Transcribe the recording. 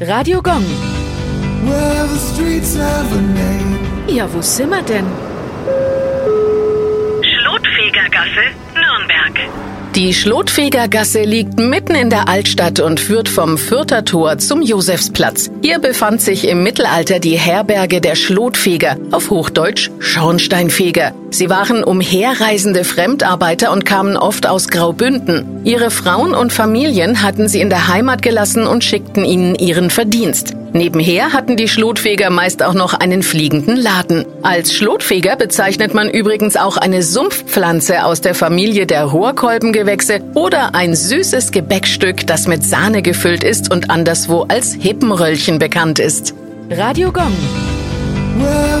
Radio Gong. Well, the streets have a name. Ja, wo sind wir denn? Schlotfegergasse. Die Schlotfegergasse liegt mitten in der Altstadt und führt vom Fürther Tor zum Josefsplatz. Hier befand sich im Mittelalter die Herberge der Schlotfeger, auf Hochdeutsch Schornsteinfeger. Sie waren umherreisende Fremdarbeiter und kamen oft aus Graubünden. Ihre Frauen und Familien hatten sie in der Heimat gelassen und schickten ihnen ihren Verdienst. Nebenher hatten die Schlotfeger meist auch noch einen fliegenden Laden. Als Schlotfeger bezeichnet man übrigens auch eine Sumpfpflanze aus der Familie der Rohrkolbengewächse oder ein süßes Gebäckstück, das mit Sahne gefüllt ist und anderswo als Hippenröllchen bekannt ist. Radio Gong. Well,